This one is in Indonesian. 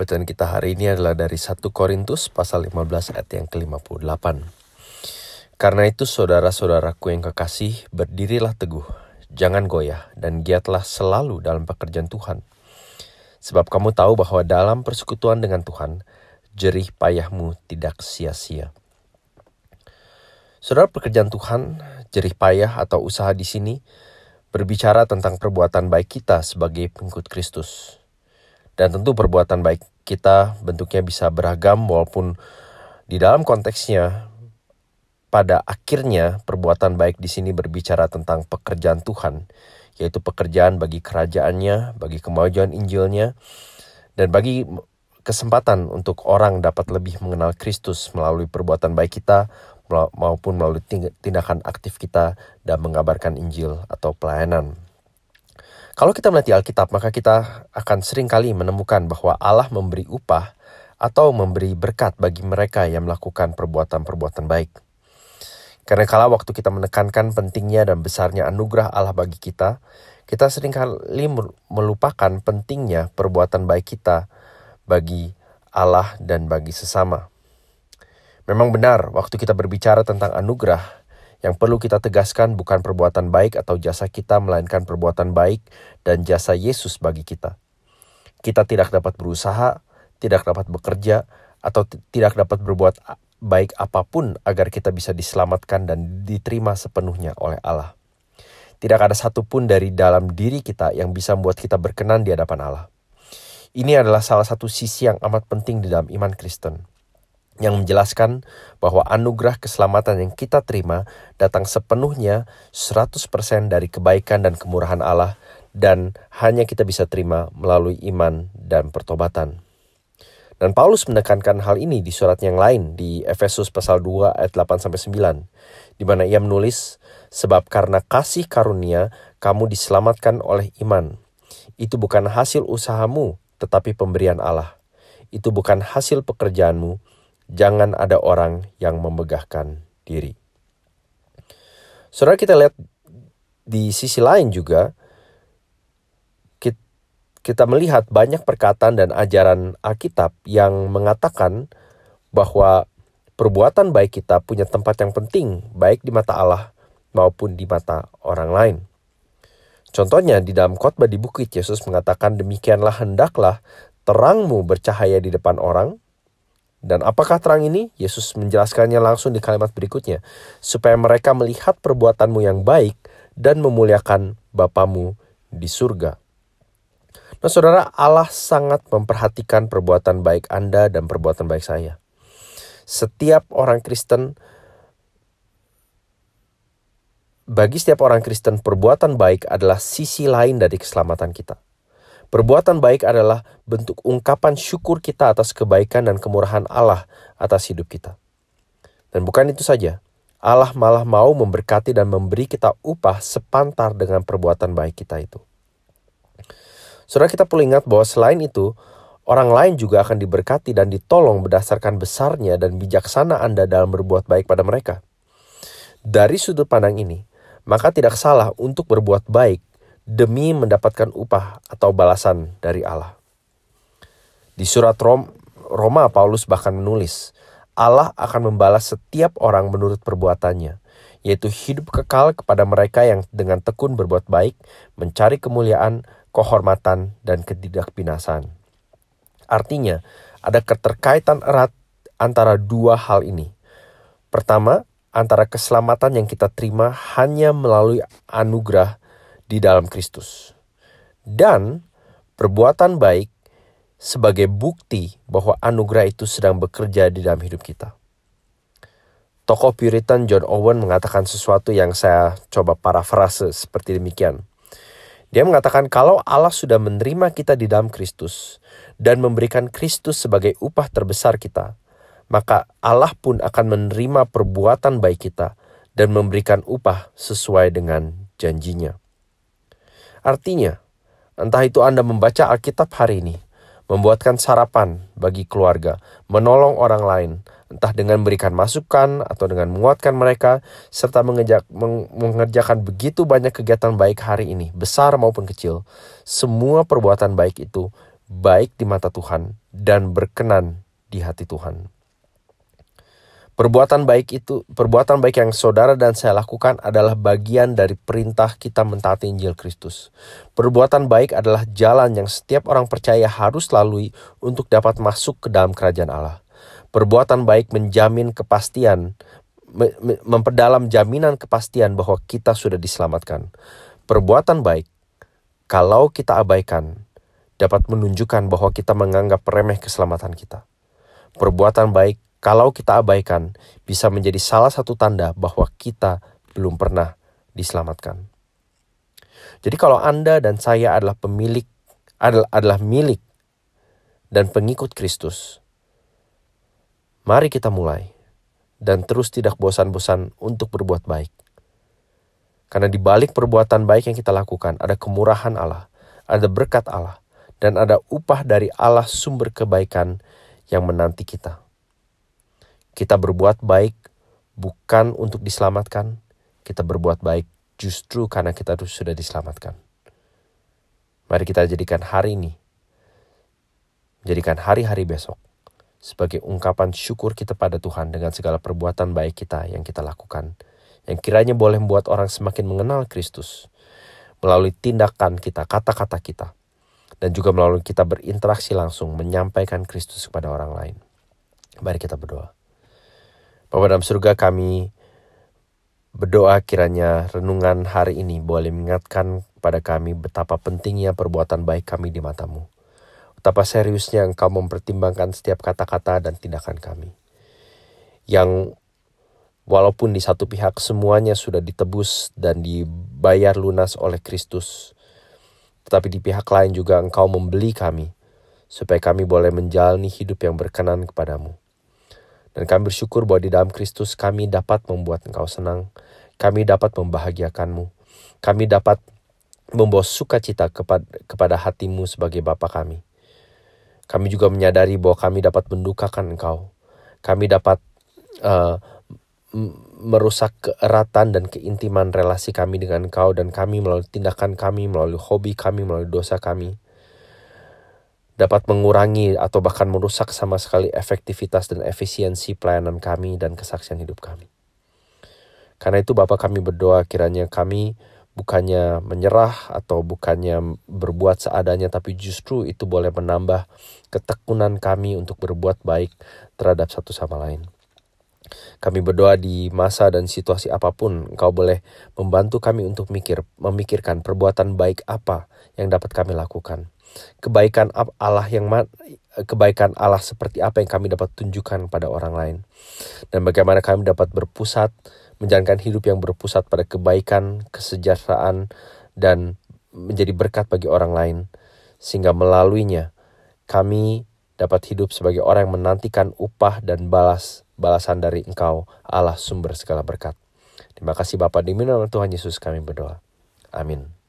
Bacaan kita hari ini adalah dari 1 Korintus pasal 15 ayat yang ke-58. Karena itu saudara-saudaraku yang kekasih, berdirilah teguh, jangan goyah, dan giatlah selalu dalam pekerjaan Tuhan. Sebab kamu tahu bahwa dalam persekutuan dengan Tuhan, jerih payahmu tidak sia-sia. Saudara pekerjaan Tuhan, jerih payah atau usaha di sini berbicara tentang perbuatan baik kita sebagai pengikut Kristus. Dan tentu perbuatan baik kita bentuknya bisa beragam walaupun di dalam konteksnya pada akhirnya perbuatan baik di sini berbicara tentang pekerjaan Tuhan, yaitu pekerjaan bagi kerajaannya, bagi kemajuan Injilnya, dan bagi kesempatan untuk orang dapat lebih mengenal Kristus melalui perbuatan baik kita maupun melalui tindakan aktif kita dan mengabarkan Injil atau pelayanan. Kalau kita melihat Alkitab, maka kita akan sering kali menemukan bahwa Allah memberi upah atau memberi berkat bagi mereka yang melakukan perbuatan-perbuatan baik. Karena kala waktu kita menekankan pentingnya dan besarnya anugerah Allah bagi kita, kita sering kali melupakan pentingnya perbuatan baik kita bagi Allah dan bagi sesama. Memang benar, waktu kita berbicara tentang anugerah, yang perlu kita tegaskan bukan perbuatan baik atau jasa kita, melainkan perbuatan baik dan jasa Yesus bagi kita. Kita tidak dapat berusaha, tidak dapat bekerja, atau tidak dapat berbuat baik apa pun agar kita bisa diselamatkan dan diterima sepenuhnya oleh Allah. Tidak ada satupun dari dalam diri kita yang bisa membuat kita berkenan di hadapan Allah. Ini adalah salah satu sisi yang amat penting di dalam iman Kristen yang menjelaskan bahwa anugerah keselamatan yang kita terima datang sepenuhnya 100% dari kebaikan dan kemurahan Allah dan hanya kita bisa terima melalui iman dan pertobatan. Dan Paulus menekankan hal ini di surat yang lain di Efesus pasal 2 ayat 8 sampai 9 di mana ia menulis sebab karena kasih karunia kamu diselamatkan oleh iman. Itu bukan hasil usahamu tetapi pemberian Allah. Itu bukan hasil pekerjaanmu jangan ada orang yang memegahkan diri. Saudara kita lihat di sisi lain juga kita melihat banyak perkataan dan ajaran Alkitab yang mengatakan bahwa perbuatan baik kita punya tempat yang penting baik di mata Allah maupun di mata orang lain. Contohnya di dalam khotbah di bukit Yesus mengatakan demikianlah hendaklah terangmu bercahaya di depan orang dan apakah terang ini? Yesus menjelaskannya langsung di kalimat berikutnya. Supaya mereka melihat perbuatanmu yang baik dan memuliakan Bapamu di surga. Nah saudara, Allah sangat memperhatikan perbuatan baik Anda dan perbuatan baik saya. Setiap orang Kristen, bagi setiap orang Kristen, perbuatan baik adalah sisi lain dari keselamatan kita. Perbuatan baik adalah bentuk ungkapan syukur kita atas kebaikan dan kemurahan Allah atas hidup kita. Dan bukan itu saja, Allah malah mau memberkati dan memberi kita upah sepantar dengan perbuatan baik kita itu. Saudara kita perlu ingat bahwa selain itu, orang lain juga akan diberkati dan ditolong berdasarkan besarnya dan bijaksana Anda dalam berbuat baik pada mereka. Dari sudut pandang ini, maka tidak salah untuk berbuat baik demi mendapatkan upah atau balasan dari Allah. Di surat Rom, Roma, Paulus bahkan menulis, Allah akan membalas setiap orang menurut perbuatannya, yaitu hidup kekal kepada mereka yang dengan tekun berbuat baik, mencari kemuliaan, kehormatan, dan ketidakbinasan. Artinya, ada keterkaitan erat antara dua hal ini. Pertama, antara keselamatan yang kita terima hanya melalui anugerah di dalam Kristus. Dan perbuatan baik sebagai bukti bahwa anugerah itu sedang bekerja di dalam hidup kita. Tokoh Puritan John Owen mengatakan sesuatu yang saya coba parafrase seperti demikian. Dia mengatakan kalau Allah sudah menerima kita di dalam Kristus dan memberikan Kristus sebagai upah terbesar kita, maka Allah pun akan menerima perbuatan baik kita dan memberikan upah sesuai dengan janjinya. Artinya, entah itu Anda membaca Alkitab hari ini, membuatkan sarapan bagi keluarga, menolong orang lain, entah dengan memberikan masukan atau dengan menguatkan mereka, serta mengejak, mengerjakan begitu banyak kegiatan baik hari ini, besar maupun kecil, semua perbuatan baik itu baik di mata Tuhan, dan berkenan di hati Tuhan. Perbuatan baik itu, perbuatan baik yang saudara dan saya lakukan adalah bagian dari perintah kita mentaati Injil Kristus. Perbuatan baik adalah jalan yang setiap orang percaya harus lalui untuk dapat masuk ke dalam kerajaan Allah. Perbuatan baik menjamin kepastian, memperdalam jaminan kepastian bahwa kita sudah diselamatkan. Perbuatan baik, kalau kita abaikan, dapat menunjukkan bahwa kita menganggap remeh keselamatan kita. Perbuatan baik kalau kita abaikan, bisa menjadi salah satu tanda bahwa kita belum pernah diselamatkan. Jadi kalau Anda dan saya adalah pemilik adalah, adalah milik dan pengikut Kristus, mari kita mulai dan terus tidak bosan-bosan untuk berbuat baik. Karena di balik perbuatan baik yang kita lakukan ada kemurahan Allah, ada berkat Allah, dan ada upah dari Allah sumber kebaikan yang menanti kita. Kita berbuat baik bukan untuk diselamatkan, kita berbuat baik justru karena kita sudah diselamatkan. Mari kita jadikan hari ini, jadikan hari-hari besok sebagai ungkapan syukur kita pada Tuhan dengan segala perbuatan baik kita yang kita lakukan, yang kiranya boleh membuat orang semakin mengenal Kristus melalui tindakan kita, kata-kata kita, dan juga melalui kita berinteraksi langsung menyampaikan Kristus kepada orang lain. Mari kita berdoa. Bapak dalam surga kami berdoa kiranya renungan hari ini boleh mengingatkan pada kami betapa pentingnya perbuatan baik kami di matamu. Betapa seriusnya engkau mempertimbangkan setiap kata-kata dan tindakan kami. Yang walaupun di satu pihak semuanya sudah ditebus dan dibayar lunas oleh Kristus, tetapi di pihak lain juga engkau membeli kami, supaya kami boleh menjalani hidup yang berkenan kepadamu. Dan kami bersyukur bahwa di dalam Kristus kami dapat membuat engkau senang. Kami dapat membahagiakanmu. Kami dapat membawa sukacita kepada, kepada hatimu sebagai Bapa kami. Kami juga menyadari bahwa kami dapat mendukakan engkau. Kami dapat uh, merusak keeratan dan keintiman relasi kami dengan engkau dan kami melalui tindakan kami, melalui hobi kami, melalui dosa kami dapat mengurangi atau bahkan merusak sama sekali efektivitas dan efisiensi pelayanan kami dan kesaksian hidup kami. Karena itu Bapak kami berdoa kiranya kami bukannya menyerah atau bukannya berbuat seadanya tapi justru itu boleh menambah ketekunan kami untuk berbuat baik terhadap satu sama lain. Kami berdoa di masa dan situasi apa pun, Engkau boleh membantu kami untuk mikir, memikirkan perbuatan baik apa yang dapat kami lakukan kebaikan Allah yang kebaikan Allah seperti apa yang kami dapat tunjukkan pada orang lain dan bagaimana kami dapat berpusat menjalankan hidup yang berpusat pada kebaikan, kesejahteraan dan menjadi berkat bagi orang lain sehingga melaluinya kami dapat hidup sebagai orang yang menantikan upah dan balas balasan dari Engkau Allah sumber segala berkat. Terima kasih Bapak di nama Tuhan Yesus kami berdoa. Amin.